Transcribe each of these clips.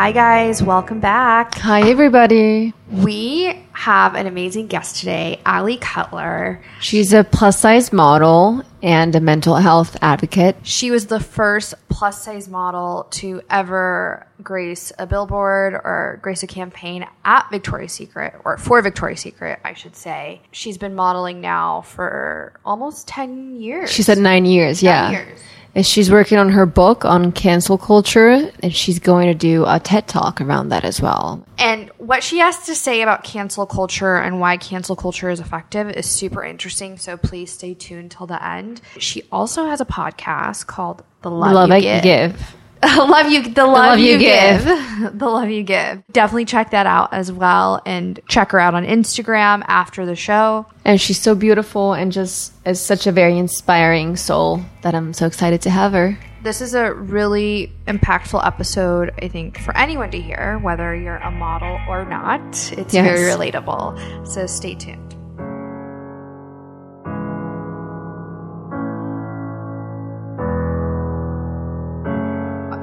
Hi, guys. Welcome back. Hi, everybody. We have an amazing guest today, Ali Cutler. She's a plus size model and a mental health advocate. She was the first plus size model to ever grace a billboard or grace a campaign at Victoria's Secret, or for Victoria's Secret, I should say. She's been modeling now for almost 10 years. She said nine years, yeah. years. And she's working on her book on cancel culture, and she's going to do a TED talk around that as well. And what she has to say about cancel culture and why cancel culture is effective is super interesting. So please stay tuned till the end. She also has a podcast called The Love, Love You I Give. give. love you the love, Love you, You give. Give. the love you give definitely check that out as well and check her out on instagram after the show And she's so beautiful and just is such a very inspiring soul that I'm so excited to have her. this is a really impactful episode i think for anyone to hear whether you're a model or not it's Yes. very relatable so stay tuned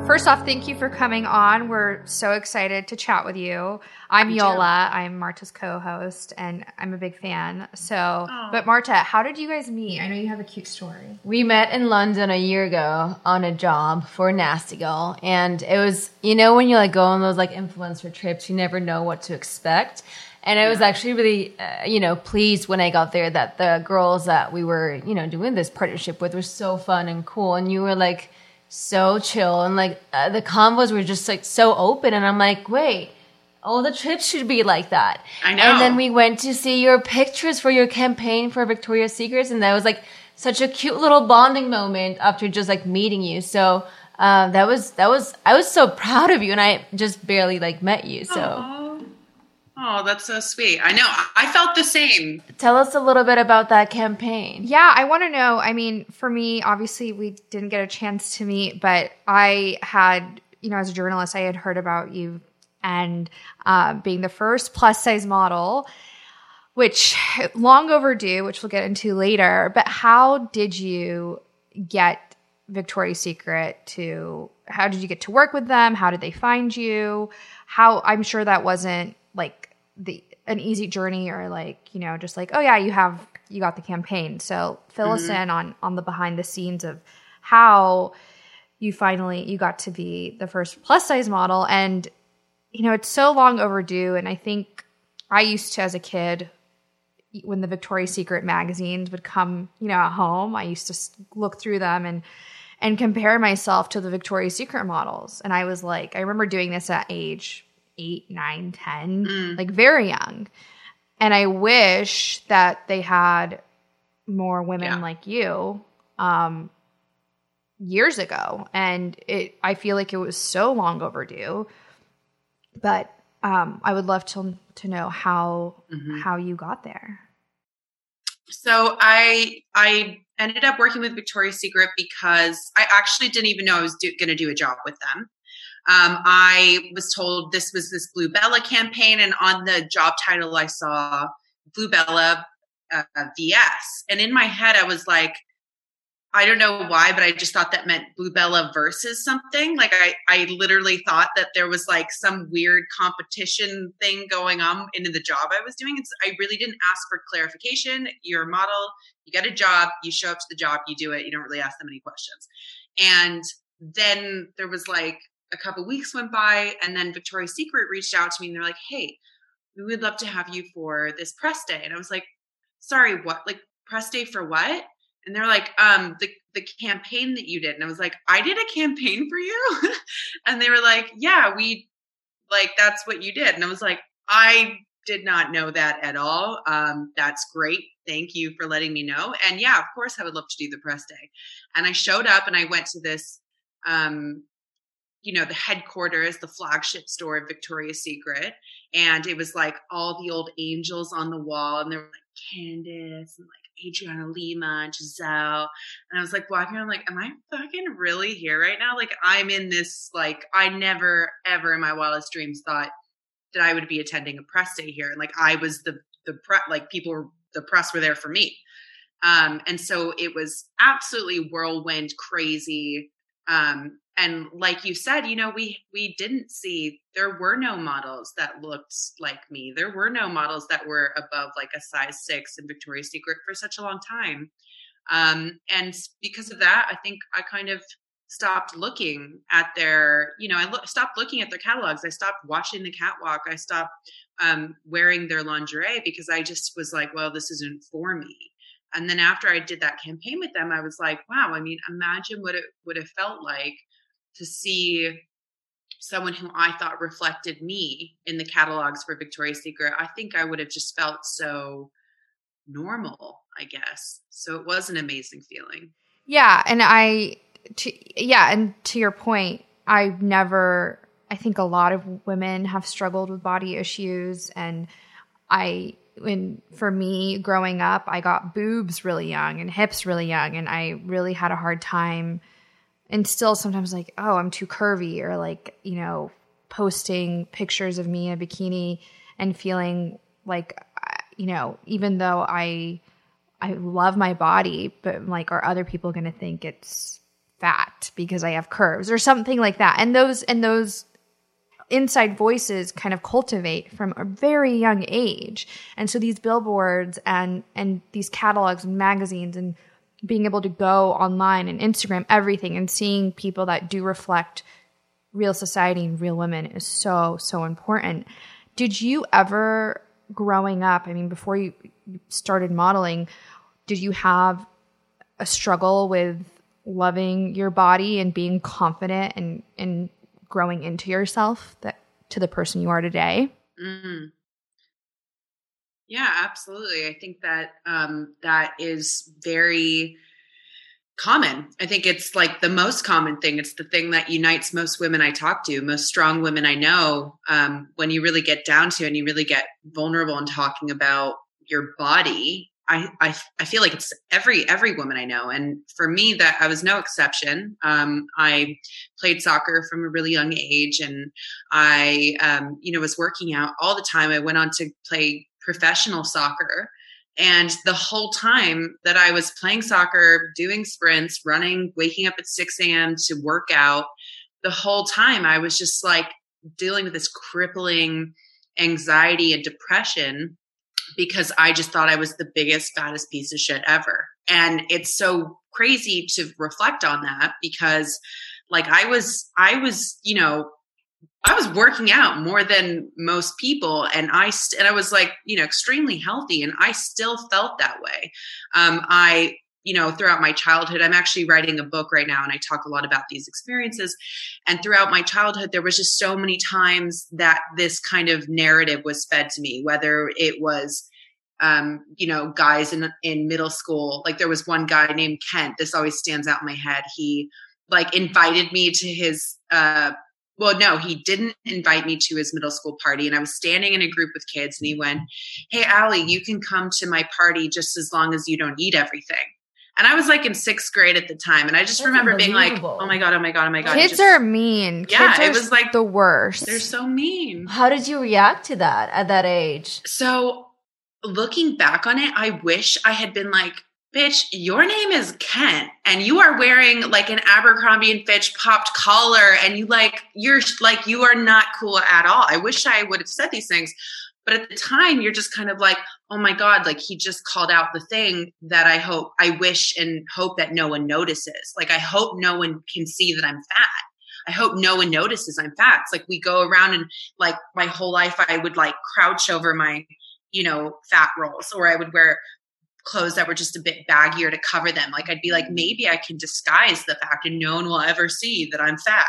First off, thank you for coming on. We're so excited to chat with you. I'm Yola. I'm Marta's co-host, and I'm a big fan. So, but Marta, how did you guys meet? I know you have a cute story. We met in London a year ago on a job for Nasty Girl, and it was you know when you like go on those like influencer trips, you never know what to expect. And I was actually really, uh, you know, pleased when I got there that the girls that we were, you know, doing this partnership with were so fun and cool, and you were like so chill, and like uh, the convos were just like so open, and I'm like, wait. All the trips should be like that. I know. And then we went to see your pictures for your campaign for Victoria's Secrets, and that was like such a cute little bonding moment after just like meeting you. So uh, that was that was I was so proud of you, and I just barely like met you. So Oh, oh, that's so sweet. I know. I- I felt the same. tell us a little bit about that campaign. Yeah, I want to know. I mean, for me, obviously, we didn't get a chance to meet, but I had, you know, as a journalist, I had heard about you and uh, being the first plus size model, which long overdue, which we'll get into later. But how did you get Victoria's Secret to? How did you get to work with them? How did they find you? How I'm sure that wasn't like the an easy journey or like you know just like oh yeah you have you got the campaign. So fill us mm-hmm. in on on the behind the scenes of how you finally you got to be the first plus size model. And you know it's so long overdue. And i think i used to as a kid when the victoria's secret magazines would come you know at home i used to look through them and and compare myself to the victoria's secret models. And i was like i remember doing this at age eight nine ten like very young and i wish that they had more women Yeah. like you um years ago and it i feel like it was so long overdue but um i would love to to know how Mhm. how you got there So I I ended up working with Victoria's Secret because I actually didn't even know I was do, going to do a job with them. Um, I was told this was this Bluebella campaign, and on the job title I saw Bluebella uh, VS, and in my head I was like, I don't know why, but I just thought that meant Blue Bella versus something. Like I, I literally thought that there was like some weird competition thing going on in the job I was doing. So I really didn't ask for clarification. You're a model, you get a job, you show up to the job, you do it. You don't really ask them any questions. And then there was like a couple weeks went by, and then Victoria's Secret reached out to me and they're like, "Hey, we would love to have you for this press day." And I was like, "Sorry, what? Like press day for what?" And they're like, um, the the campaign that you did. And I was like, I did a campaign for you? and they were like, Yeah, we like that's what you did. And I was like, I did not know that at all. Um, that's great. Thank you for letting me know. And yeah, of course I would love to do the press day. And I showed up and I went to this um you know the headquarters the flagship store of victoria's secret and it was like all the old angels on the wall and they were like Candice and like Adriana Lima and Gisele. And I was like walking around like, am I fucking really here right now? Like I'm in this like I never ever in my wildest dreams thought that I would be attending a press day here. And like I was the the pre like people the press were there for me. Um and so it was absolutely whirlwind crazy. Um and like you said you know we we didn't see there were no models that looked like me. There were no models that were above like a size six in victoria's secret for such a long time. Um, and because of that i think i kind of stopped looking at their you know i lo- stopped looking at their catalogs. I stopped watching the catwalk. I stopped um, wearing their lingerie because i just was like well this isn't for me. And then after i did that campaign with them i was like wow i mean imagine what it would have felt like to see someone who I thought reflected me in the catalogs for Victoria's Secret, I think I would have just felt so normal, I guess. So it was an amazing feeling. Yeah, and I to, yeah, and to your point, I've never I think a lot of women have struggled with body issues and I when for me growing up, I got boobs really young and hips really young and I really had a hard time and still sometimes like, oh, I'm too curvy, or like, you know, posting pictures of me in a bikini and feeling like, you know, even though I, I love my body, but like, are other people going to think it's fat because I have curves or something like that? And those, and those inside voices kind of cultivate from a very young age. And so these billboards and, and these catalogs and magazines and being able to go online and Instagram everything and seeing people that do reflect real society and real women is so so important. Did you ever growing up, I mean before you started modeling, did you have a struggle with loving your body and being confident and and growing into yourself that to the person you are today? Mm. Yeah, absolutely. I think that um, that is very common. I think it's like the most common thing. It's the thing that unites most women I talk to, most strong women I know. Um, when you really get down to and you really get vulnerable in talking about your body, I, I, I feel like it's every every woman I know, and for me, that I was no exception. Um, I played soccer from a really young age, and I, um, you know, was working out all the time. I went on to play professional soccer. And the whole time that I was playing soccer, doing sprints, running, waking up at 6 a.m. to work out, the whole time I was just like dealing with this crippling anxiety and depression because I just thought I was the biggest, fattest piece of shit ever. And it's so crazy to reflect on that because like I was, I was, you know, I was working out more than most people, and I st- and I was like, you know, extremely healthy, and I still felt that way. Um, I, you know, throughout my childhood, I'm actually writing a book right now, and I talk a lot about these experiences. And throughout my childhood, there was just so many times that this kind of narrative was fed to me, whether it was um, you know, guys in in middle school. Like there was one guy named Kent. This always stands out in my head. He like invited me to his uh, well, no, he didn't invite me to his middle school party. And I was standing in a group with kids, and he went, Hey, Ali, you can come to my party just as long as you don't eat everything. And I was like in sixth grade at the time. And I just That's remember being like, Oh my God, oh my God, oh my God. Kids just, are mean. Yeah, Kids it was like- the worst. They're so mean. How did you react to that at that age? So looking back on it, I wish I had been like, bitch, your name is Kent and you are wearing like an Abercrombie and Fitch popped collar and you like, you're like, you are not cool at all. I wish I would have said these things. But at the time, you're just kind of like, oh my God, like he just called out the thing that I hope, I wish and hope that no one notices. Like, I hope no one can see that I'm fat. I hope no one notices I'm fat. It's like we go around and like my whole life, I would like crouch over my, you know, fat rolls or I would wear clothes that were just a bit baggier to cover them. Like I'd be like, mm-hmm. maybe I can disguise the fact and no one will ever see that I'm fat.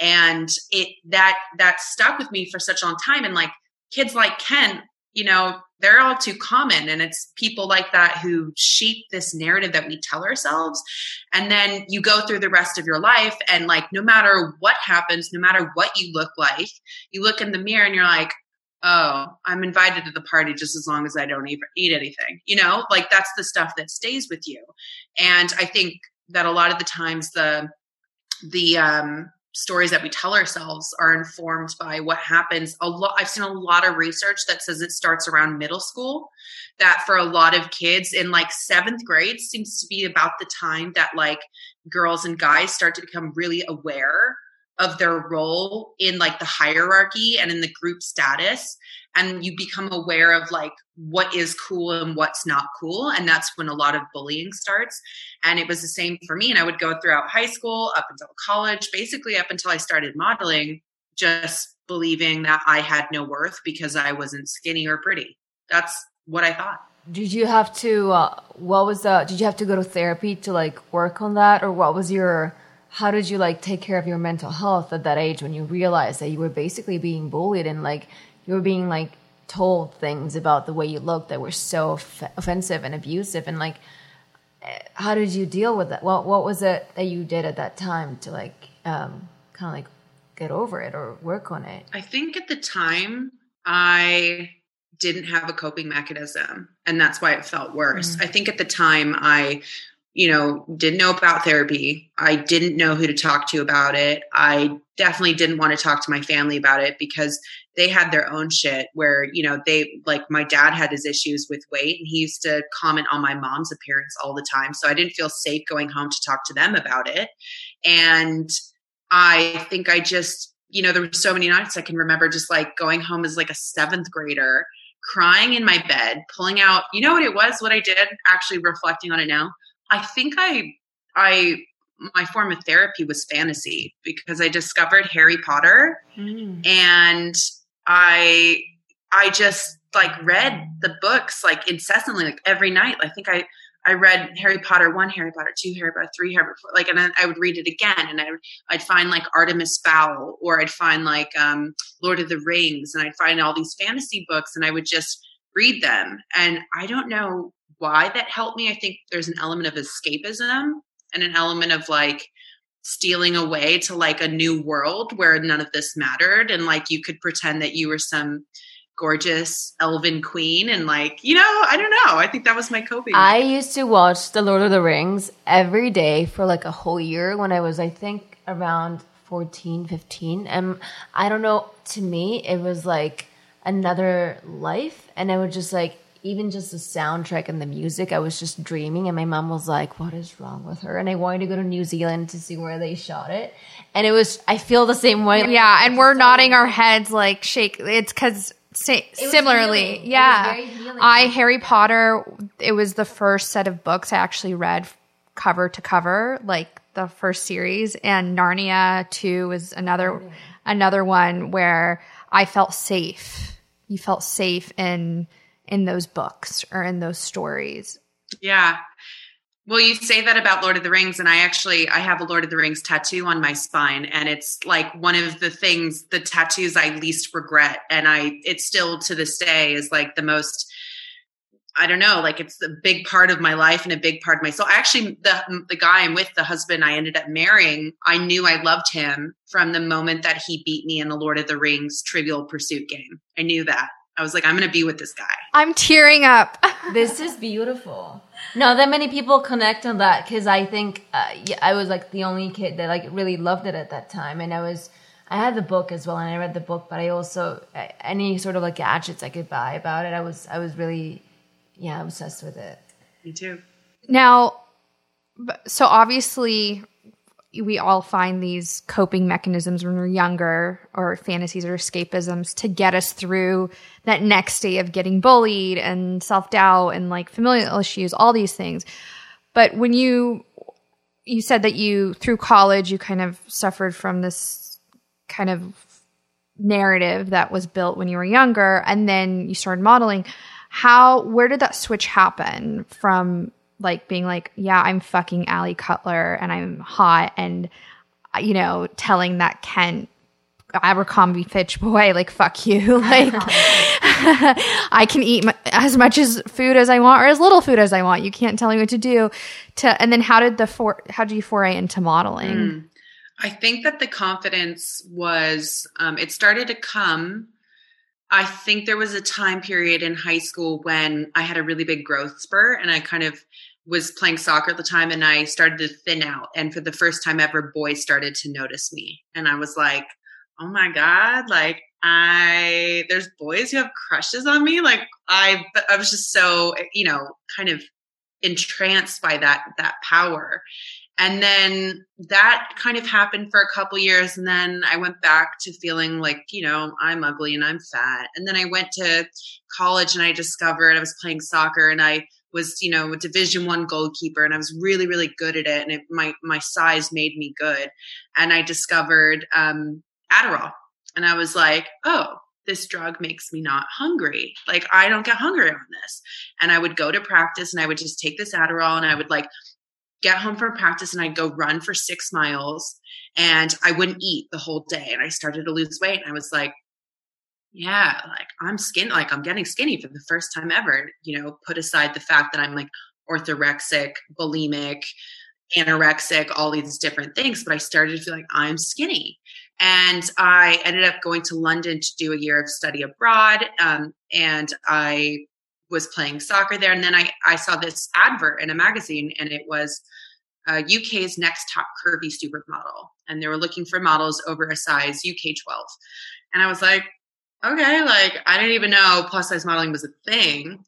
And it that that stuck with me for such a long time. And like kids like Kent, you know, they're all too common. And it's people like that who shape this narrative that we tell ourselves. And then you go through the rest of your life and like no matter what happens, no matter what you look like, you look in the mirror and you're like, oh, I'm invited to the party just as long as I don't eat, eat anything. You know, like that's the stuff that stays with you. And I think that a lot of the times the the um, stories that we tell ourselves are informed by what happens. A lot. I've seen a lot of research that says it starts around middle school. That for a lot of kids in like seventh grade seems to be about the time that like girls and guys start to become really aware of their role in like the hierarchy and in the group status and you become aware of like what is cool and what's not cool and that's when a lot of bullying starts. And it was the same for me and i would go throughout high school up until college basically up until i started modeling just believing that i had no worth because i wasn't skinny or pretty. That's what i thought. Did you have to uh, what was the did you have to go to therapy to like work on that? Or what was your how did you like take care of your mental health at that age when you realized that you were basically being bullied and like you were being like told things about the way you looked that were so off- offensive and abusive and like eh, how did you deal with that what what was it that you did at that time to like um kind of like get over it or work on it i think at the time i didn't have a coping mechanism and that's why it felt worse. Mm. I think at the time I you know didn't know about therapy. I didn't know who to talk to about it. I definitely didn't want to talk to my family about it because they had their own shit where you know they like my dad had his issues with weight and he used to comment on my mom's appearance all the time so i didn't feel safe going home to talk to them about it and i think i just you know there were so many nights i can remember just like going home as like a seventh grader crying in my bed, pulling out, you know what it was, what I did, actually reflecting on it now. I think I, I, my form of therapy was fantasy because I discovered Harry Potter mm. and I, I just like read the books like incessantly, like every night. I think I, I read Harry Potter one, Harry Potter two, Harry Potter three, Harry Potter four, like, and then I would read it again, and I would, I'd find like Artemis Fowl, or I'd find like um, Lord of the Rings, and I'd find all these fantasy books, and I would just read them. And I don't know why that helped me. I think there's an element of escapism and an element of like stealing away to like a new world where none of this mattered, and like you could pretend that you were some gorgeous elven queen and like you know i don't know i think that was my coping i used to watch the lord of the rings every day for like a whole year when i was i think around 14 15 and i don't know to me it was like another life and i would just like even just the soundtrack and the music i was just dreaming and my mom was like what is wrong with her and i wanted to go to new zealand to see where they shot it and it was i feel the same way yeah and we're nodding our heads like shake it's because similarly, yeah. I Harry Potter. It was the first set of books I actually read cover to cover, like the first series, and Narnia too was another another one where I felt safe. You felt safe in in those books or in those stories. Yeah. Well, you say that about Lord of the Rings, and I actually I have a Lord of the Rings tattoo on my spine, and it's like one of the things, the tattoos I least regret, and I it still to this day is like the most. I don't know, like it's a big part of my life and a big part of my soul. Actually, the the guy I'm with, the husband I ended up marrying, I knew I loved him from the moment that he beat me in the Lord of the Rings Trivial Pursuit game. I knew that. I was like, I'm going to be with this guy. I'm tearing up. this is beautiful. No, that many people connect on that because I think uh, yeah, I was like the only kid that like really loved it at that time, and I was I had the book as well, and I read the book, but I also any sort of like gadgets I could buy about it, I was I was really yeah obsessed with it. Me too. Now, so obviously we all find these coping mechanisms when we're younger or fantasies or escapisms to get us through that next day of getting bullied and self-doubt and like familial issues all these things. But when you you said that you through college you kind of suffered from this kind of narrative that was built when you were younger and then you started modeling. How where did that switch happen from like being like, yeah, I'm fucking Ali Cutler and I'm hot and you know, telling that Kent Abercrombie Fitch boy, like fuck you, like I can eat my, as much as food as I want or as little food as I want. You can't tell me what to do. To and then how did the for how did you foray into modeling? Mm. I think that the confidence was um, it started to come. I think there was a time period in high school when I had a really big growth spurt and I kind of was playing soccer at the time and I started to thin out. And for the first time ever, boys started to notice me. And I was like, oh my God, like I, there's boys who have crushes on me. Like I, I was just so, you know, kind of entranced by that that power and then that kind of happened for a couple years and then i went back to feeling like you know i'm ugly and i'm fat and then i went to college and i discovered i was playing soccer and i was you know a division one goalkeeper and i was really really good at it and it, my my size made me good and i discovered um, adderall and i was like oh this drug makes me not hungry. Like I don't get hungry on this. And I would go to practice and I would just take this Adderall and I would like get home from practice and I'd go run for six miles and I wouldn't eat the whole day. And I started to lose weight and I was like, yeah, like I'm skinny, like I'm getting skinny for the first time ever. You know, put aside the fact that I'm like orthorexic, bulimic, anorexic, all these different things, but I started to feel like I'm skinny. And I ended up going to London to do a year of study abroad. Um, and I was playing soccer there. And then I, I saw this advert in a magazine, and it was uh, UK's next top curvy supermodel. And they were looking for models over a size UK 12. And I was like, okay, like I didn't even know plus size modeling was a thing.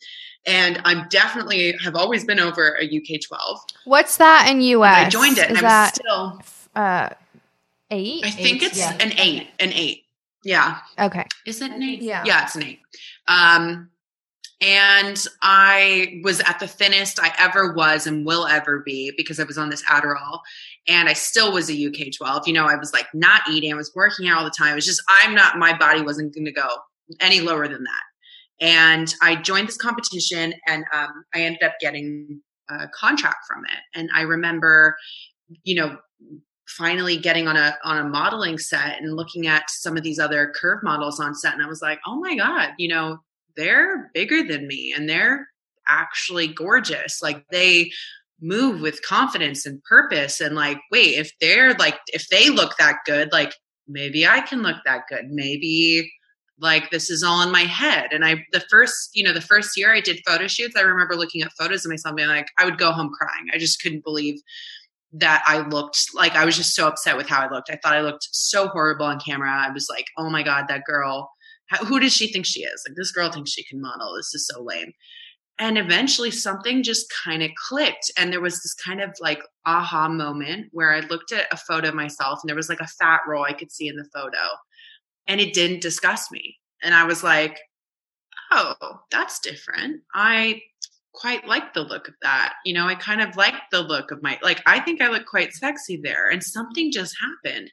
And I'm definitely have always been over a UK 12. What's that in US? And I joined it, and Is I was that still. uh, eight? I think Eight, it's yeah. an eight, an eight. Yeah, Okay. is it an eight? Yeah. yeah, it's an eight. Um, and I was at the thinnest I ever was and will ever be because I was on this Adderall, and I still was a UK 12. You know, I was like not eating, I was working out all the time. It was just I'm not. My body wasn't going to go any lower than that. And I joined this competition, and um, I ended up getting a contract from it. And I remember, you know, finally getting on a on a modeling set and looking at some of these other curve models on set and I was like, "Oh my god, you know, they're bigger than me and they're actually gorgeous. Like they move with confidence and purpose and like, wait, if they're like if they look that good, like maybe I can look that good. Maybe like this is all in my head and i the first you know the first year i did photo shoots i remember looking at photos of myself being like i would go home crying i just couldn't believe that I looked like I was just so upset with how I looked. I thought I looked so horrible on camera. I was like, oh my God, that girl, how, who does she think she is? Like, this girl thinks she can model. This is so lame. And eventually something just kind of clicked. And there was this kind of like aha moment where I looked at a photo of myself and there was like a fat roll I could see in the photo and it didn't disgust me. And I was like, oh, that's different. I quite like the look of that. You know, I kind of like the look of my like I think I look quite sexy there and something just happened.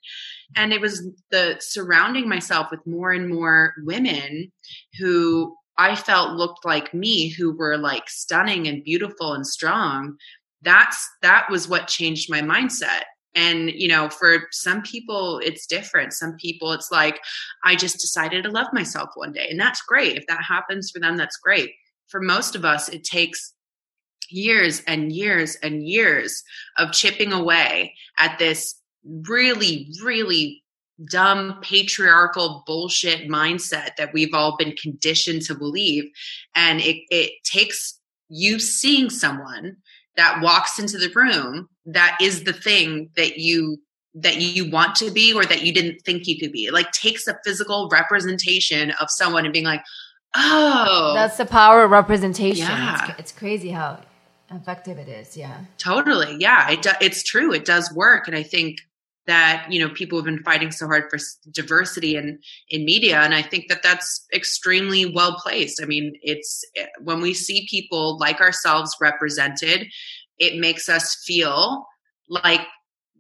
And it was the surrounding myself with more and more women who I felt looked like me who were like stunning and beautiful and strong. That's that was what changed my mindset. And you know, for some people it's different. Some people it's like I just decided to love myself one day and that's great. If that happens for them that's great for most of us, it takes years and years and years of chipping away at this really, really dumb patriarchal bullshit mindset that we've all been conditioned to believe. And it, it takes you seeing someone that walks into the room that is the thing that you that you want to be or that you didn't think you could be. It like takes a physical representation of someone and being like, oh That's the power of representation. Yeah. It's, it's crazy how effective it is. Yeah. totally yeah it do, it's true it does work and i think that you know people have been fighting so hard for diversity in in media and i think that that's extremely well placed i mean it's eh, when we see people like ourselves represented it makes us feel like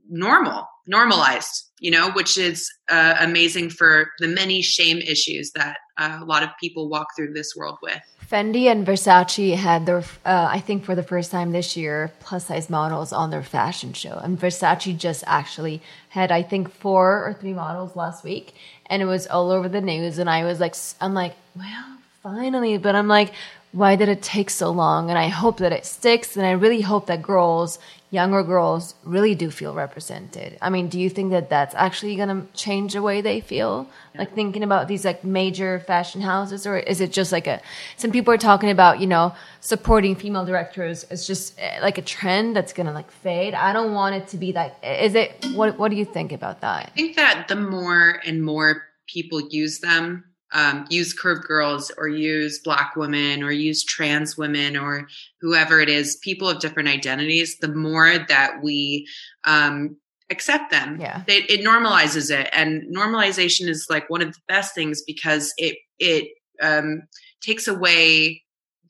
normal normalized you know which is uh, amazing for the many shame issues that uh, a lot of people walk through this world with Fendi and Versace had their, uh, I think for the first time this year, plus size models on their fashion show. And Versace just actually had, I think, four or three models last week. And it was all over the news. And I was like, I'm like, well, finally. But I'm like, why did it take so long? And I hope that it sticks. And I really hope that girls, younger girls, really do feel represented. I mean, do you think that that's actually going to change the way they feel? Like thinking about these like major fashion houses, or is it just like a? Some people are talking about you know supporting female directors. It's just eh, like a trend that's going to like fade. I don't want it to be like. Is it? What What do you think about that? I think that the more and more people use them, um, use curved girls or use black women or use trans women or whoever it is, people of different identities, the more that we um, accept them, Yeah. it, it normalizes it. And normalization is like one of the best things because it it um, takes away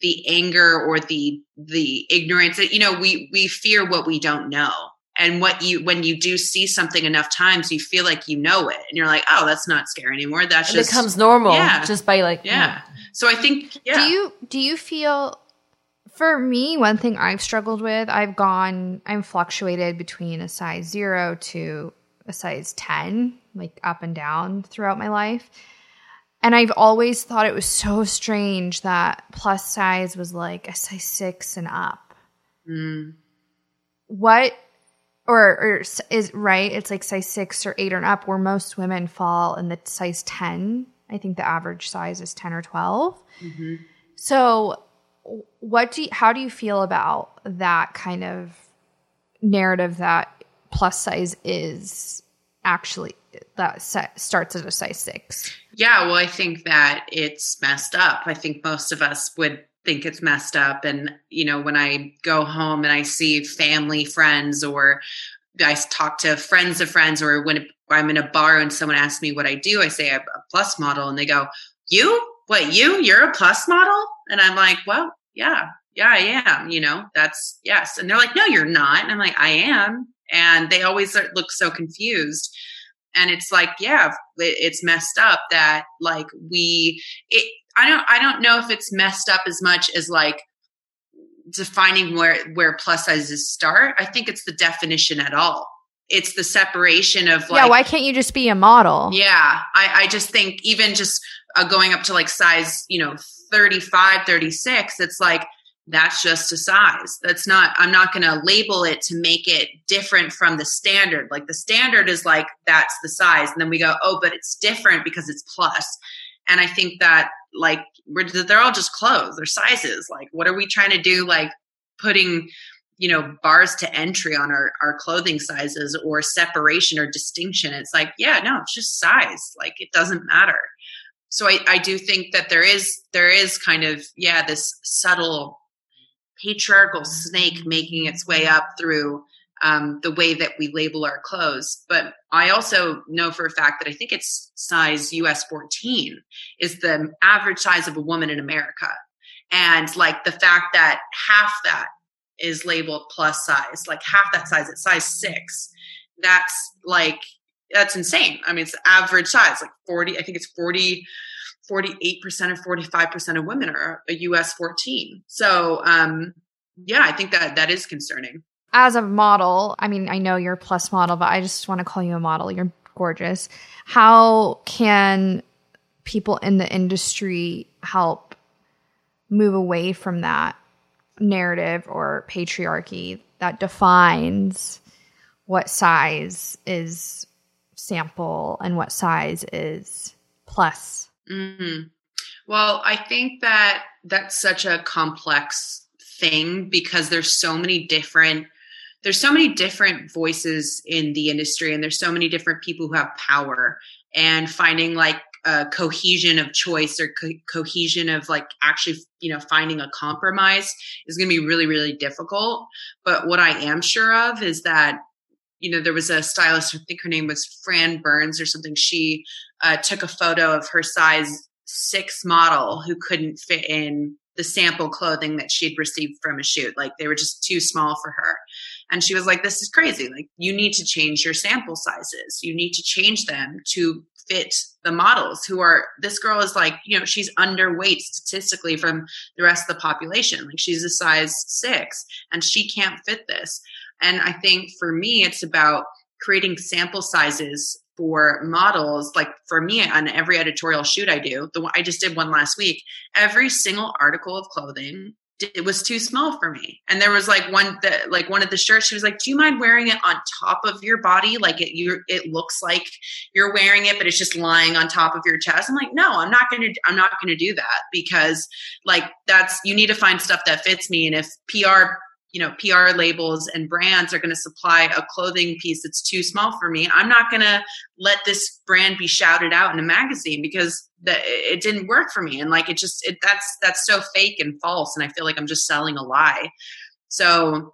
the anger or the the ignorance. You know, we we fear what we don't know and what you when you do see something enough times you feel like you know it and you're like oh that's not scary anymore that's It just becomes normal Yeah. just by like yeah so i think yeah Do you do you feel for me one thing I've struggled with, I've gone I'm fluctuated between a size 0 to a size 10, like up and down throughout my life. And I've always thought it was so strange that plus size was like a size 6 and up. Mm. What or, or is right, it's like size 6 or 8 or up where most women fall in the size 10. I think the average size is 10 or 12. Mm-hmm. So, what do you, how do you feel about that kind of narrative that plus size is actually that set, starts at a size six? Yeah, well, I think that it's messed up. I think most of us would think it's messed up. And, you know, when I go home and I see family, friends, or I talk to friends of friends, or when I'm in a bar and someone asks me what I do, I say I'm a plus model, and they go, You? What, you? You're a plus model? And I'm like, Well, yeah, yeah, I am. You know, that's yes. And they're like, No, you're not. And I'm like, I am. And they always look so confused and it's like yeah it's messed up that like we it i don't i don't know if it's messed up as much as like defining where where plus sizes start. I think it's the definition at all. It's the separation of like yeah, why can't you just be a model? yeah i i just think even just uh, going up to like size you know 35 36 it's like that's just a size. That's not i'm not going to label it to make it different from the standard. Like the standard is like that's the size. And then we go oh but it's different because it's plus and i think that like we're they're all just clothes they're sizes. Like what are we trying to do like putting you know bars to entry on our our clothing sizes or separation or distinction? It's like yeah no it's just size. Like it doesn't matter. So I, I do think that there is there is kind of yeah this subtle patriarchal snake making its way up through um, the way that we label our clothes. But i also know for a fact that i think it's size us 14 is the average size of a woman in america. And like the fact that half that is labeled plus size like half that size at size six that's like that's insane. I mean it's average size like 40 i think it's 40 48% or 45% of women are a us 14 so um yeah i think that that is concerning As a model, I mean, I know you're a plus model, but I just want to call you a model. You're gorgeous. How can people in the industry help move away from that narrative or patriarchy that defines what size is sample and what size is plus? hmm Well, I think that that's such a complex thing because there's so many different there's so many different voices in the industry and there's so many different people who have power and finding like a cohesion of choice or co- cohesion of like actually you know finding a compromise is going to be really really difficult but what i am sure of is that you know there was a stylist i think her name was fran burns or something she uh, took a photo of her size six model who couldn't fit in the sample clothing that she'd received from a shoot. Like they were just too small for her. And she was like, This is crazy. Like, you need to change your sample sizes. You need to change them to fit the models who are, this girl is like, you know, she's underweight statistically from the rest of the population. Like, she's a size six and she can't fit this. And I think for me, it's about creating sample sizes for models like for me on every editorial shoot i do the one i just did one last week every single article of clothing it was too small for me. And there was like one that like one of the shirts she was like do you mind wearing it on top of your body? Like it you it looks like you're wearing it but it's just lying on top of your chest. I'm like no i'm not gonna i'm not gonna do that because like that's you need to find stuff that fits me. And if pr you know pr labels and brands are going to supply a clothing piece that's too small for me i'm not going to let this brand be shouted out in a magazine because the, it didn't work for me and like it just it, that's that's so fake and false and i feel like i'm just selling a lie so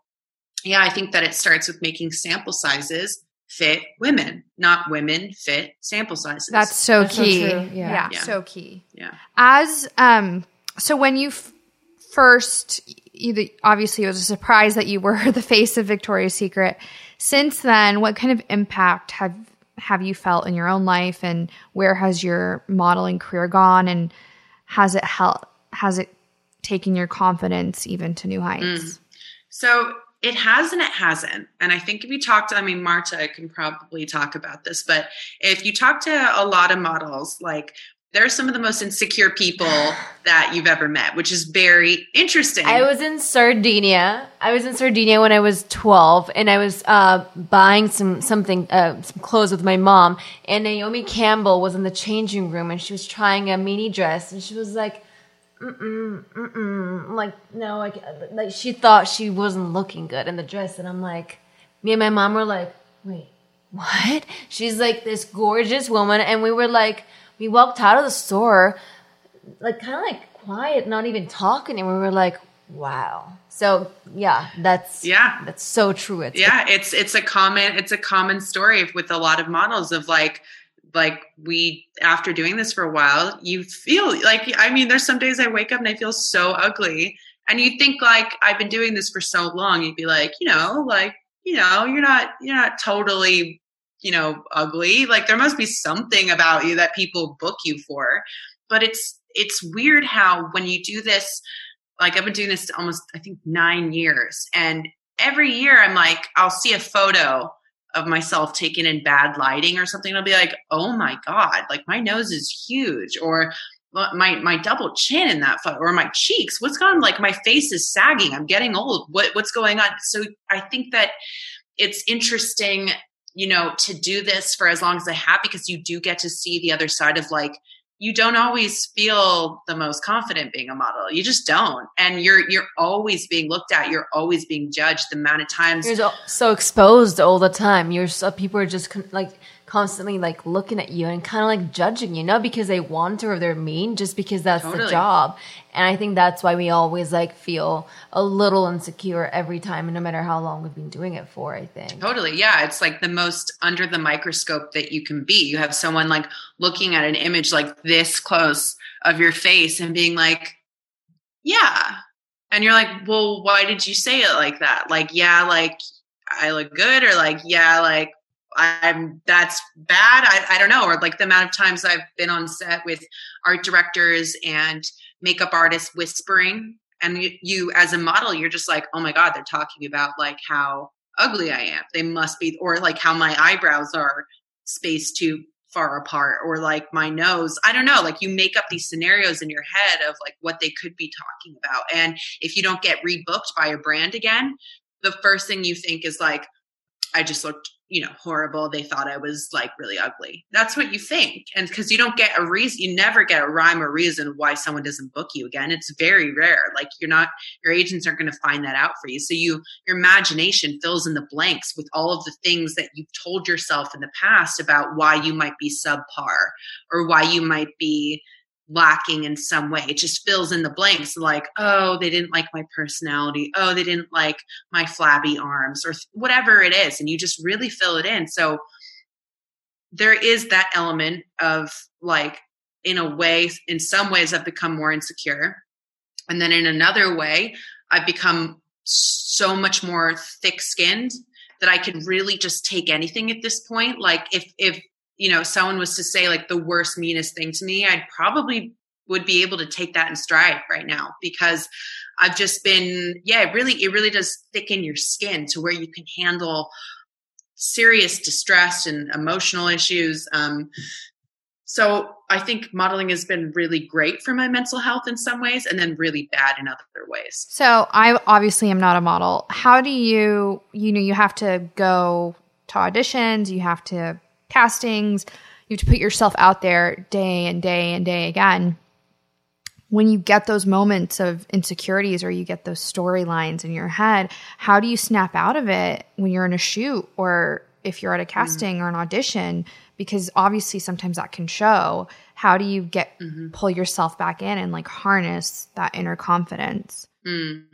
yeah i think that it starts with making sample sizes fit women not women fit sample sizes That's so That's key. true, Yeah. yeah. Yeah. so key. yeah As um, so when you f- first, either obviously it was a surprise that you were the face of Victoria's Secret. Since then, what kind of impact have have you felt in your own life, and where has your modeling career gone, and has it helped? Has it taken your confidence even to new heights? Mm. So it has and it hasn't. And I think if you talk to, I mean, Marta can probably talk about this, but if you talk to a lot of models, like they're some of the most insecure people that you've ever met, which is very interesting. I was in Sardinia. I was in Sardinia when I was 12 and I was uh, buying some something uh, some clothes with my mom and Naomi Campbell was in the changing room and she was trying a mini dress and she was like mm-mm mm-mm like no like like she thought she wasn't looking good in the dress and I'm like me and my mom were like wait what she's like this gorgeous woman and we were like we walked out of the store like kind of like quiet, not even talking, and we were like, "Wow." So yeah, that's Yeah. that's so true. It's yeah, it's it's a common it's a common story with a lot of models of like like we after doing this for a while, you feel like I mean, there's some days I wake up and I feel so ugly. And you think like I've been doing this for so long, you'd be like, you know, like, you know, you're not you're not totally, you know, ugly. Like there must be something about you that people book you for. But it's it's weird how when you do this, like I've been doing this almost I think nine years, and every year I'm like, I'll see a photo of myself taken in bad lighting or something. I'll be like, oh my God, like my nose is huge. Or my my double chin in that photo or my cheeks what's on like my face is sagging i'm getting old what what's going on so i think that it's interesting you know to do this for as long as i have because you do get to see the other side of like you don't always feel the most confident being a model. You just don't. And you're you're always being looked at. You're always being judged. The amount of times you're so, exposed all the time. You're so people are just like constantly like looking at you and kind of like judging you, not because they want to or they're mean, just because that's the job. And I think that's why we always like feel a little insecure every time, and no matter how long we've been doing it for. I think. Totally. Yeah. It's like the most under the microscope that you can be. You have someone like looking at an image like this close of your face and being like, yeah. And you're like, well, why did you say it like that? Like, yeah, like I look good, or like, yeah, like I'm that's bad. I, I don't know. Or like the amount of times I've been on set with art directors and makeup artists whispering. And you, you as a model, you're just like, oh my God, they're talking about like how ugly I am. They must be, or like how my eyebrows are spaced too far apart, or like my nose. I don't know. Like you make up these scenarios in your head of like what they could be talking about. And if you don't get rebooked by a brand again, the first thing you think is like, I just looked, you know, horrible. They thought I was like really ugly. That's what you think. And because you don't get a reason, you never get a rhyme or reason why someone doesn't book you again. It's very rare. Like you're not, your agents aren't going to find that out for you. So you, your imagination fills in the blanks with all of the things that you've told yourself in the past about why you might be subpar or why you might be lacking in some way. It just fills in the blanks like, oh, they didn't like my personality. Oh, they didn't like my flabby arms or th- whatever it is. And you just really fill it in. So there is that element of like, in a way, in some ways, I've become more insecure. And then in another way, I've become so much more thick skinned that I can really just take anything at this point. Like if, if, you know, someone was to say like the worst, meanest thing to me, I'd probably would be able to take that in stride right now because I've just been, yeah, it really, it really does thicken your skin to where you can handle serious distress and emotional issues. Um, so I think modeling has been really great for my mental health in some ways and then really bad in other ways. So I obviously am not a model. How do you, you know, you have to go to auditions, you have to castings, you have to put yourself out there day and day and day again. when you get those moments of insecurities or you get those storylines in your head, how do you snap out of it when you're in a shoot or if you're at a casting mm-hmm. or an audition? Because obviously sometimes that can show. How do you get mm-hmm. pull yourself back in and like harness that inner confidence? Mm.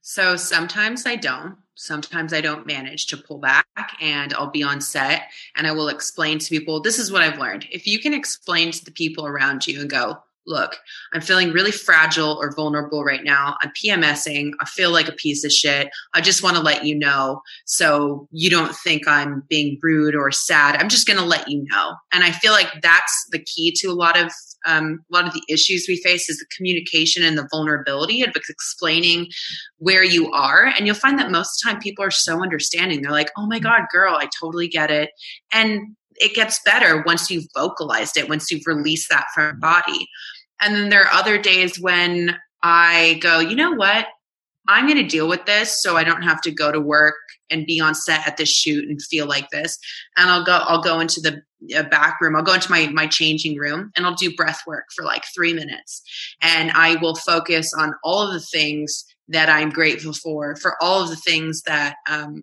So sometimes I don't. Sometimes I don't manage to pull back and I'll be on set and I will explain to people, this is what I've learned. If you can explain to the people around you and go, look, I'm feeling really fragile or vulnerable right now. I'm PMSing. I feel like a piece of shit. I just want to let you know so you don't think I'm being rude or sad. I'm just going to let you know. And I feel like that's the key to a lot of um, a lot of the issues we face is the communication and the vulnerability of explaining where you are. And you'll find that most of the time people are so understanding. They're like, oh my God, girl, I totally get it. And it gets better once you've vocalized it, once you've released that from your body. And then there are other days when I go, you know what? I'm going to deal with this so I don't have to go to work and be on set at this shoot and feel like this. And I'll go I'll go into the uh, back room. I'll go into my my changing room and I'll do breath work for like 3 minutes. And I will focus on all of the things that I'm grateful for, for all of the things that um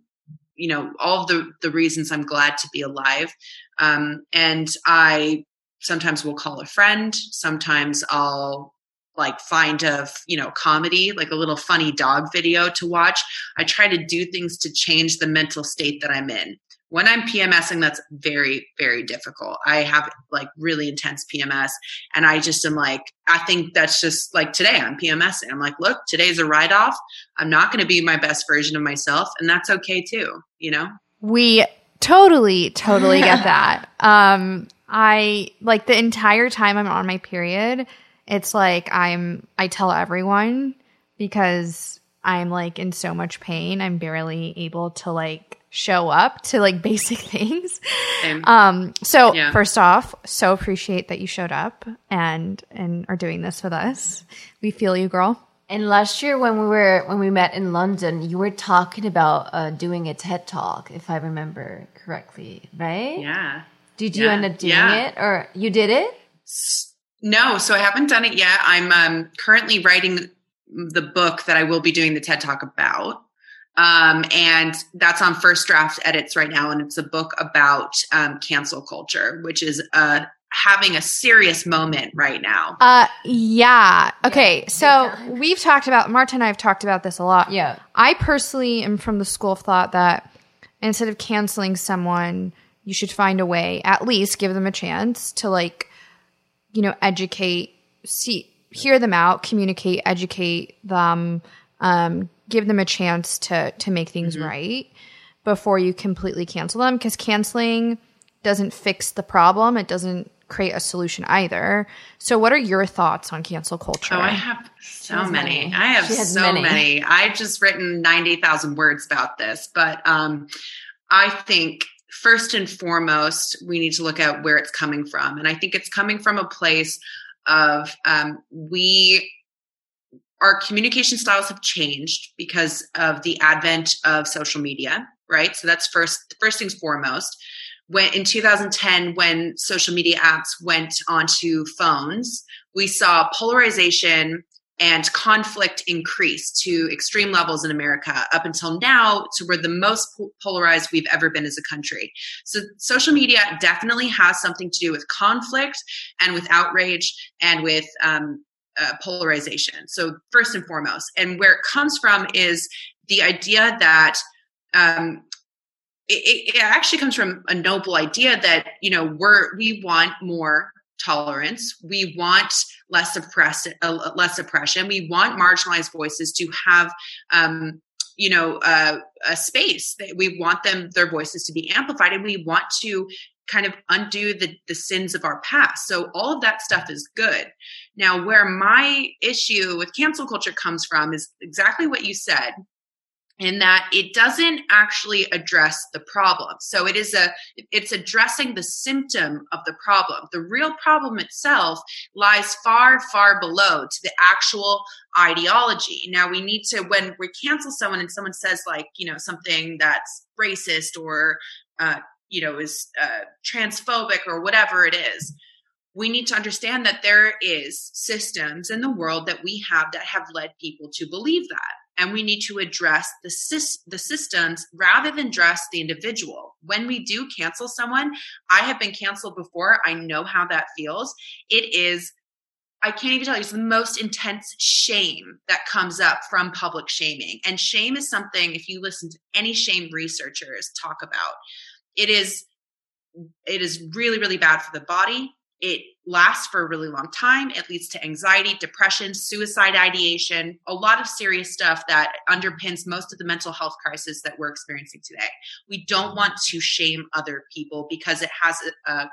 you know, all of the the reasons I'm glad to be alive. Um and I sometimes will call a friend sometimes i'll like find a you know comedy like a little funny dog video to watch i try to do things to change the mental state that i'm in when i'm pmsing that's very very difficult. I have like really intense pms and i just am like i think that's just like today i'm pmsing i'm like look today's a write-off. I'm not going to be my best version of myself and that's okay too you know? We totally totally get that. Um I like the entire time I'm on my period, it's like I'm I tell everyone because I'm like in so much pain. I'm barely able to like show up to like basic things. Same. Um so yeah. first off, so appreciate that you showed up and and are doing this with us. We feel you, girl. And last year when we were when we met in London, you were talking about uh, doing a TED talk, if I remember correctly, right? Yeah. Did you yeah, end up doing yeah. it or you did it? No, so I haven't done it yet. I'm um, currently writing the book that I will be doing the TED Talk about. Um, and that's on first draft edits right now. And it's a book about um, cancel culture, which is uh, having a serious moment right now. Uh, yeah. Okay. Yeah. So we've talked about, Marta and I have talked about this a lot. Yeah. I personally am from the school of thought that instead of canceling someone, you should find a way, at least give them a chance to like, you know, educate, see, hear them out, communicate, educate them, um, give them a chance to to make things mm-hmm. right before you completely cancel them. Because canceling doesn't fix the problem. It doesn't create a solution either. So, what are your thoughts on cancel culture? Oh, I have so many. many. I have so many. many. I've just written ninety thousand words about this, but um, I think first and foremost, we need to look at where it's coming from. And I think it's coming from a place of um, we, our communication styles have changed because of the advent of social media, right? So that's first, first things foremost. When in 2010, when social media apps went onto phones, we saw polarization and conflict increase to extreme levels in America up until now to where the most polarized we've ever been as a country. So social media definitely has something to do with conflict and with outrage and with um, uh, polarization. So first and foremost, and where it comes from is the idea that um, it, it, actually comes from a noble idea that you know we're we want more tolerance. We want less oppress uh, less oppression. We want marginalized voices to have um, you know uh, a space. We want them their voices to be amplified, and we want to kind of undo the, the sins of our past. So all of that stuff is good. Now, where my issue with cancel culture comes from is exactly what you said in that it doesn't actually address the problem so it is a it's addressing the symptom of the problem the real problem itself lies far far below to the actual ideology now we need to when we cancel someone and someone says like you know something that's racist or uh, you know is uh, transphobic or whatever it is we need to understand that there is systems in the world that we have that have led people to believe that. And we need to address the, the systems rather than address the individual. When we do cancel someone i have been canceled before. I know how that feels. It is i can't even tell you it's the most intense shame that comes up from public shaming. And shame is something if you listen to any shame researchers talk about it is it is really really bad for the body it lasts for a really long time. It leads to anxiety, depression, suicide ideation, a lot of serious stuff that underpins most of the mental health crisis that we're experiencing today. We don't mm-hmm. want to shame other people because it has a, a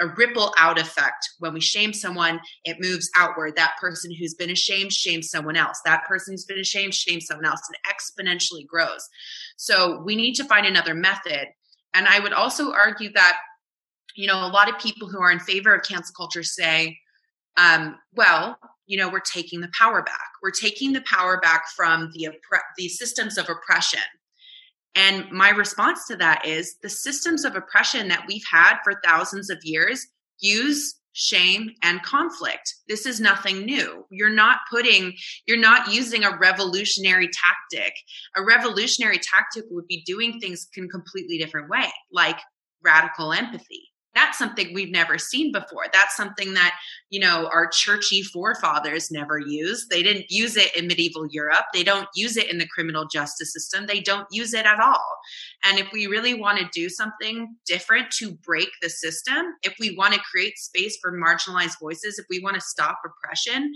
a ripple out effect. When we shame someone, it moves outward. That person who's been ashamed shames someone else. That person who's been ashamed shames someone else and exponentially grows. So we need to find another method. And I would also argue that you know, a lot of people who are in favor of cancel culture say, um, well, you know, we're taking the power back. We're taking the power back from the oppre- the systems of oppression. And my response to that is the systems of oppression that we've had for thousands of years use shame and conflict. This is nothing new. You're not putting, you're not using a revolutionary tactic. A revolutionary tactic would be doing things in a completely different way, like radical empathy that's something we've never seen before. That's something that you know our churchy forefathers never used. They didn't use it in medieval europe. They don't use it in the criminal justice system. They don't use it at all. And if we really want to do something different to break the system if we want to create space for marginalized voices if we want to stop oppression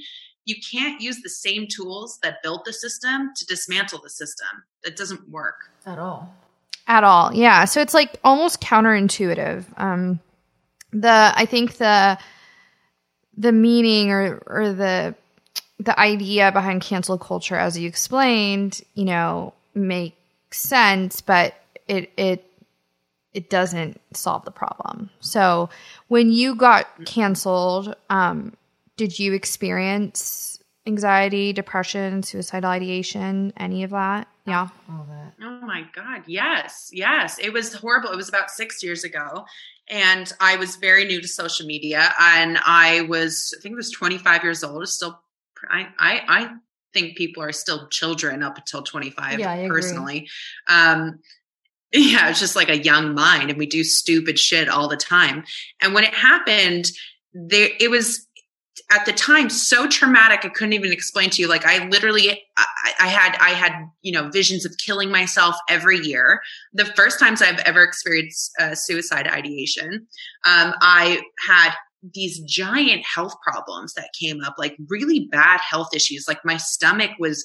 you can't use the same tools that built the system to dismantle the system. That doesn't work. At all. At all. Yeah. So it's like almost counterintuitive. Um the I think the the meaning or or the the idea behind cancel culture as you explained, you know, makes sense, but it it it doesn't solve the problem. So when you got canceled, um, did you experience anxiety, depression, suicidal ideation, any of that? Yeah. All that. Oh my God. Yes. Yes. It was horrible. It was about six years ago and I was very new to social media, and I was I think I was 25 years old. Still, I I, I think people are still children up until 25. Yeah, personally. Um, yeah, it's just like a young mind, and we do stupid shit all the time. And when it happened, there it was at the time so traumatic i couldn't even explain to you. Like i literally I, I, had i had you know visions of killing myself every year. The first times i've ever experienced uh, suicide ideation um, i had these giant health problems that came up like really bad health issues. Like my stomach was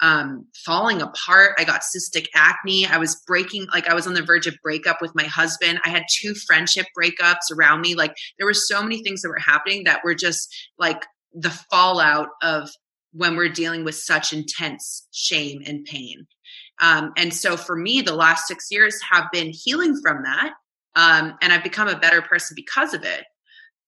um, falling apart. I got cystic acne. I was breaking, like I was on the verge of breakup with my husband. I had two friendship breakups around me. Like there were so many things that were happening that were just like the fallout of when we're dealing with such intense shame and pain. Um, and so for me, the last six years have been healing from that. Um, and I've become a better person because of it.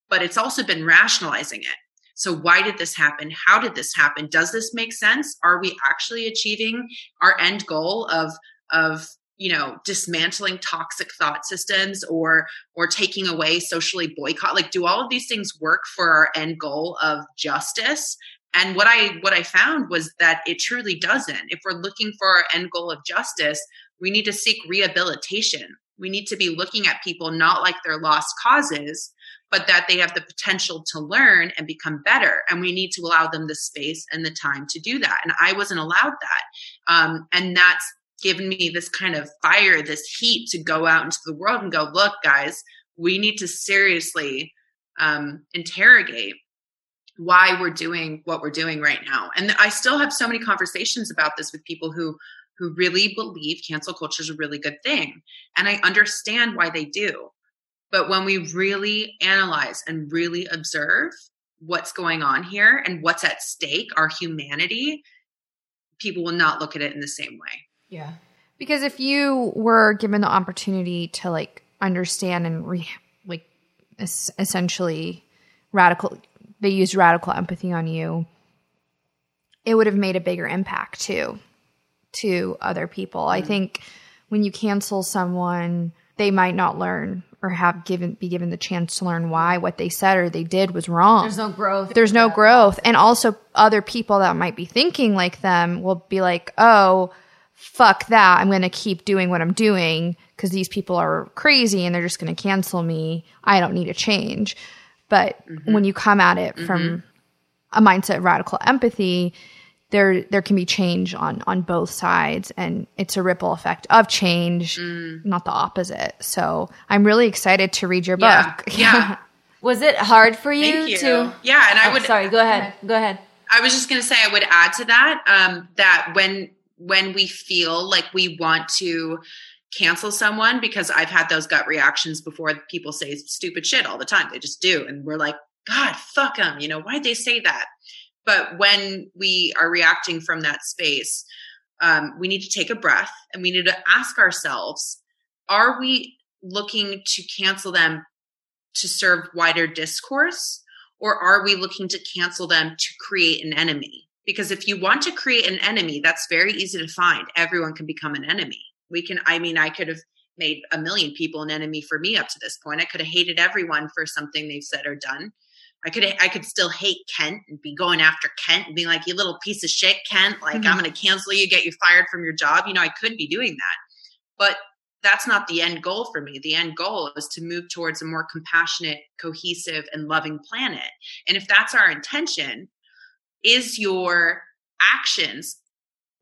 But it's also been rationalizing it so, why did this happen? How did this happen? Does this make sense? Are we actually achieving our end goal of of you know dismantling toxic thought systems or or taking away socially boycott like do all of these things work for our end goal of justice and what i what i found was that it truly doesn't if we're looking for our end goal of justice we need to seek rehabilitation we need to be looking at people not like they're lost causes but that they have the potential to learn and become better. And we need to allow them the space and the time to do that. And I wasn't allowed that. Um, and that's given me this kind of fire, this heat to go out into the world and go, look, guys, we need to seriously um, interrogate why we're doing what we're doing right now. And I still have so many conversations about this with people who who really believe cancel culture is a really good thing. And I understand why they do. But when we really analyze and really observe what's going on here and what's at stake, our humanity, people will not look at it in the same way. Yeah. Because if you were given the opportunity to like understand and re- like es- essentially radical, they used radical empathy on you, it would have made a bigger impact too to other people. Mm-hmm. I think when you cancel someone, they might not learn or have given be given the chance to learn why what they said or they did was wrong. There's no growth. There's no growth. And also other people that might be thinking like them will be like, "Oh, fuck that. I'm going to keep doing what I'm doing because these people are crazy and they're just going to cancel me. I don't need to change." But mm-hmm. when you come at it from mm-hmm. a mindset of radical empathy, there there can be change on on both sides and it's a ripple effect of change, not the opposite. So, I'm really excited to read your Yeah. book. Yeah. Was it hard for you, Thank you. to? Yeah, and I Oh, would sorry. Go ahead. Go ahead. I was just going to say I would add to that um, that when when we feel like we want to cancel someone because I've had those gut reactions before people say stupid shit all the time they just do and we're like god fuck them you know why'd they say that but when we are reacting from that space um, we need to take a breath and we need to ask ourselves are we looking to cancel them to serve wider discourse or are we looking to cancel them to create an enemy? Because if you want to create an enemy, that's very easy to find. Everyone can become an enemy. We can, I mean, I could have made a million people an enemy for me up to this point. I could have hated everyone for something they've said or done. I could I could still hate Kent and be going after Kent and being like, you little piece of shit, Kent. Like, I'm mm-hmm. going to cancel you, get you fired from your job. You know, I could be doing that. But that's not the end goal for me. The end goal is to move towards a more compassionate, cohesive, and loving planet. And if that's our intention, is your actions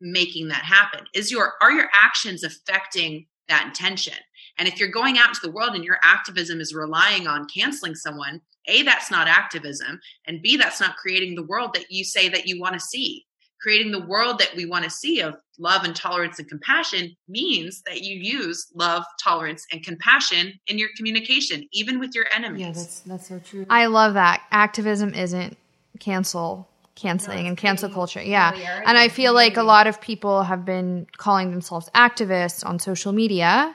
making that happen? Is your are your actions affecting that intention? And if you're going out into the world and your activism is relying on canceling someone, A, that's not activism, and B, that's not creating the world that you say that you want to see. Creating the world that we want to see of love and tolerance and compassion means that you use love, tolerance, and compassion in your communication, even with your enemies. Yeah, that's that's so true. I love that. Activism isn't cancel canceling and cancel culture. Yeah. familiarity And I feel like a lot of people have been calling themselves activists on social media,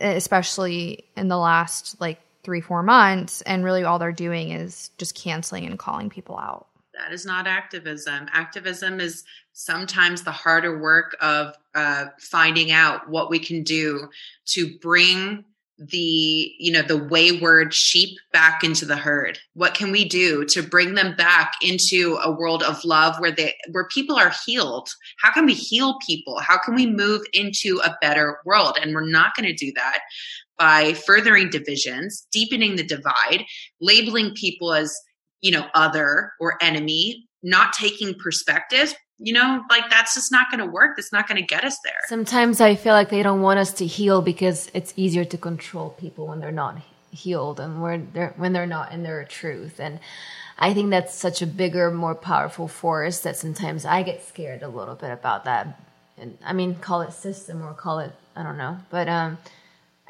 especially in the last like 3 4 months and really all they're doing is just canceling and calling people out. that is not activism. Activism is sometimes the harder work of uh, finding out what we can do to bring the you know the wayward sheep back into the herd. What can we do to bring them back into a world of love where they where people are healed? How can we heal people? How can we move into a better world? And we're not going to do that by furthering divisions deepening the divide labeling people as you know other or enemy not taking perspective you know like that's just not going to work that's not going to get us there Sometimes I feel like they don't want us to heal because it's easier to control people when they're not healed and when they're when they're not in their truth. And I think that's such a bigger, more powerful force that sometimes I get scared a little bit about that. And I mean, call it system or call it I don't know, but um,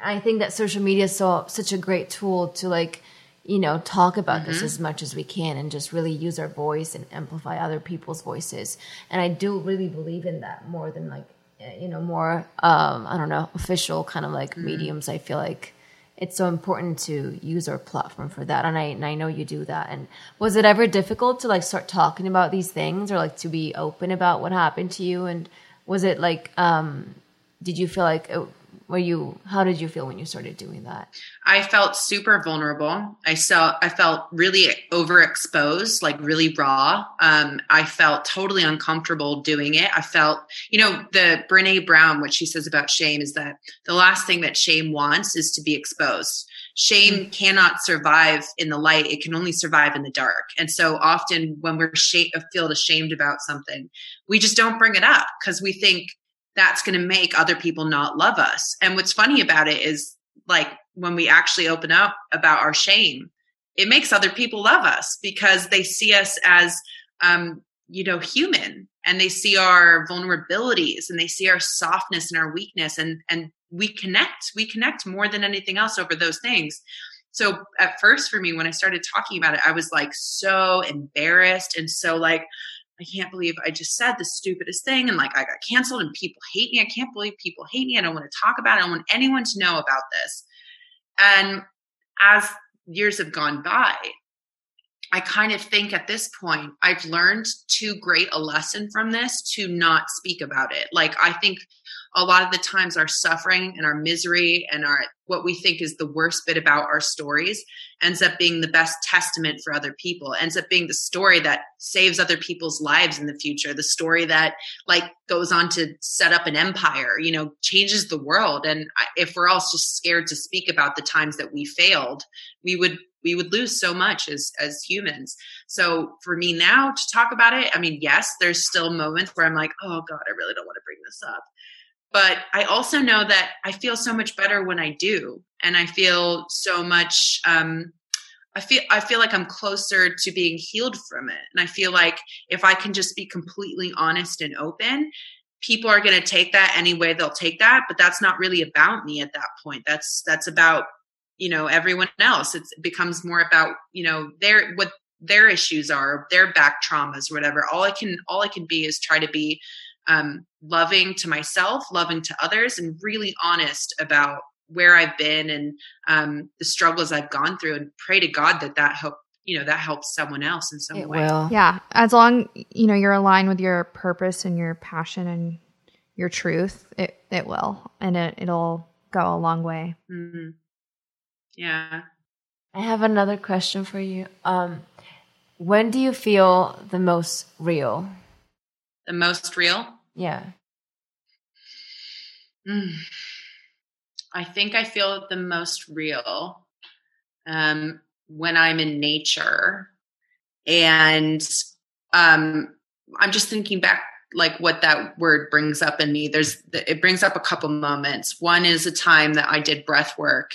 I think that social media is so such a great tool to like you know talk about this as much as we can and just really use our voice and amplify other people's voices. And i do really believe in that more than like eh, you know more um i don't know official kind of like mediums. I feel like it's so important to use our platform for that. And i and i know you do that. And was it ever difficult to like start talking about these things or like to be open about what happened to you? And was it like um did you feel like it, were you how did you feel when you started doing that I felt super vulnerable. I felt I felt really overexposed, like really raw. Um, I felt totally uncomfortable doing it. I felt, you know, the Brene Brown, what she says about shame is that the last thing that shame wants is to be exposed. Shame cannot survive in the light; it can only survive in the dark. And so often, when we're sh- feel ashamed about something, we just don't bring it up because we think that's going to make other people not love us. And what's funny about it is like when we actually open up about our shame, it makes other people love us because they see us as, um, you know, human and they see our vulnerabilities and they see our softness and our weakness and, and we connect, we connect more than anything else over those things. So at first for me, when I started talking about it, I was like so embarrassed and so like, I can't believe I just said the stupidest thing and like I got canceled and people hate me. I can't believe people hate me. I don't want to talk about it. I don't want anyone to know about this. And as years have gone by, I kind of think at this point, I've learned too great a lesson from this to not speak about it. Like, I think a lot of the times our suffering and our misery and our what we think is the worst bit about our stories ends up being the best testament for other people ends up being the story that saves other people's lives in the future the story that like goes on to set up an empire you know changes the world and if we're all just scared to speak about the times that we failed we would we would lose so much as as humans so for me now to talk about it i mean yes there's still moments where i'm like oh god i really don't want to bring this up but I also know that I feel so much better when I do, and I feel so much. Um, I feel I feel like I'm closer to being healed from it, and I feel like if I can just be completely honest and open, people are going to take that any way they'll take that. But that's not really about me at that point. That's that's about you know everyone else. It's, it becomes more about you know their what their issues are, their back traumas, whatever. All I can all I can be is try to be um, loving to myself, loving to others, and really honest about where I've been and um, the struggles I've gone through, and pray to God that that help you know that helps someone else in some It way. will. Yeah, as long you know you're aligned with your purpose and your passion and your truth, it it will, and it it'll go a long way. Mhm. Yeah. I have another question for you. Um, when do you feel the most real? The most real. Yeah. Mm. I think I feel the most real um, when I'm in nature, and um, I'm just thinking back, like what that word brings up in me. There's it brings up a couple moments. One is a time that I did breath work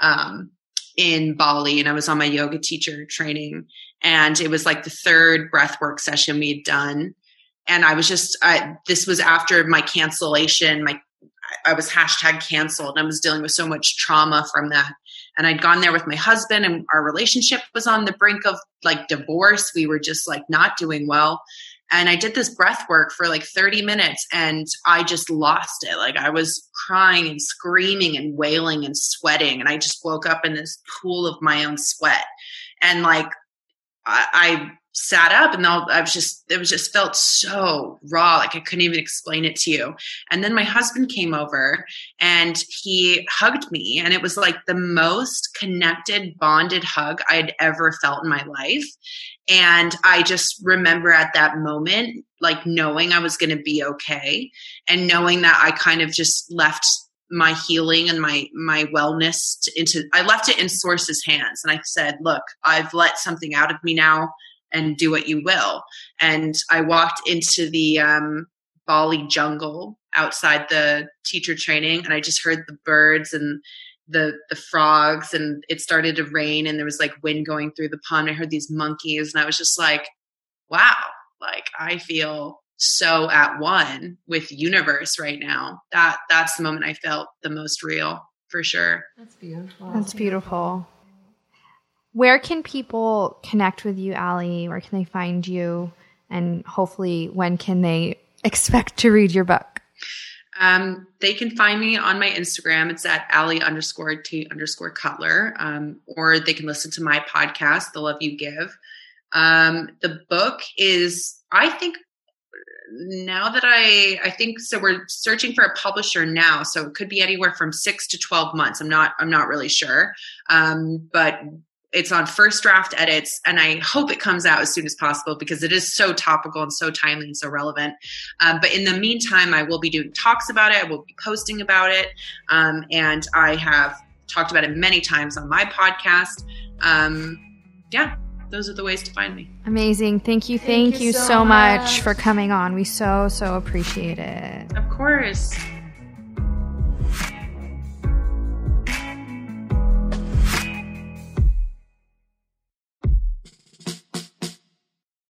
um, in Bali, and I was on my yoga teacher training, and it was like the third breath work session we had done and I was just I, this was after my cancellation. My I was hashtag canceled. and I was dealing with so much trauma from that, and I'd gone there with my husband, and our relationship was on the brink of like divorce. We were just like not doing well. And I did this breath work for like 30 minutes and I just lost it. Like I was crying and screaming and wailing and sweating. And I just woke up in this pool of my own sweat. And like I, I sat up and all, I was just, it was just felt so raw. Like I couldn't even explain it to you. And then my husband came over and he hugged me and it was like the most connected, bonded hug I'd ever felt in my life. And I just remember at that moment, like knowing I was going to be okay and knowing that I kind of just left my healing and my my wellness into I left it in source's hands and I said, "Look, I've let something out of me now and do what you will." And I walked into the um Bali jungle outside the teacher training and I just heard the birds and the the frogs and it started to rain and there was like wind going through the pond. I heard these monkeys and I was just like, "Wow, like I feel so at one with universe right now. That that's the moment I felt the most real for sure. That's beautiful. That's beautiful. Where can people connect with you, Ali? Where can they find you? And hopefully, when can they expect to read your book? Um, they can find me on my Instagram. It's at Ali underscore T underscore Cutler. Um, or they can listen to my podcast, The Love You Give. Um, the book is, I think, now that I, I think so. We're searching for a publisher now, so it could be anywhere from six to twelve months. I'm not, I'm not really sure, um, but it's on first draft edits, and I hope it comes out as soon as possible because it is so topical and so timely and so relevant. Um, but in the meantime, I will be doing talks about it. I will be posting about it, um, and I have talked about it many times on my podcast. Um, yeah, those are the ways to find me. Amazing. Thank you. Thank, you, so, much for coming on. We so, so appreciate it. Of course.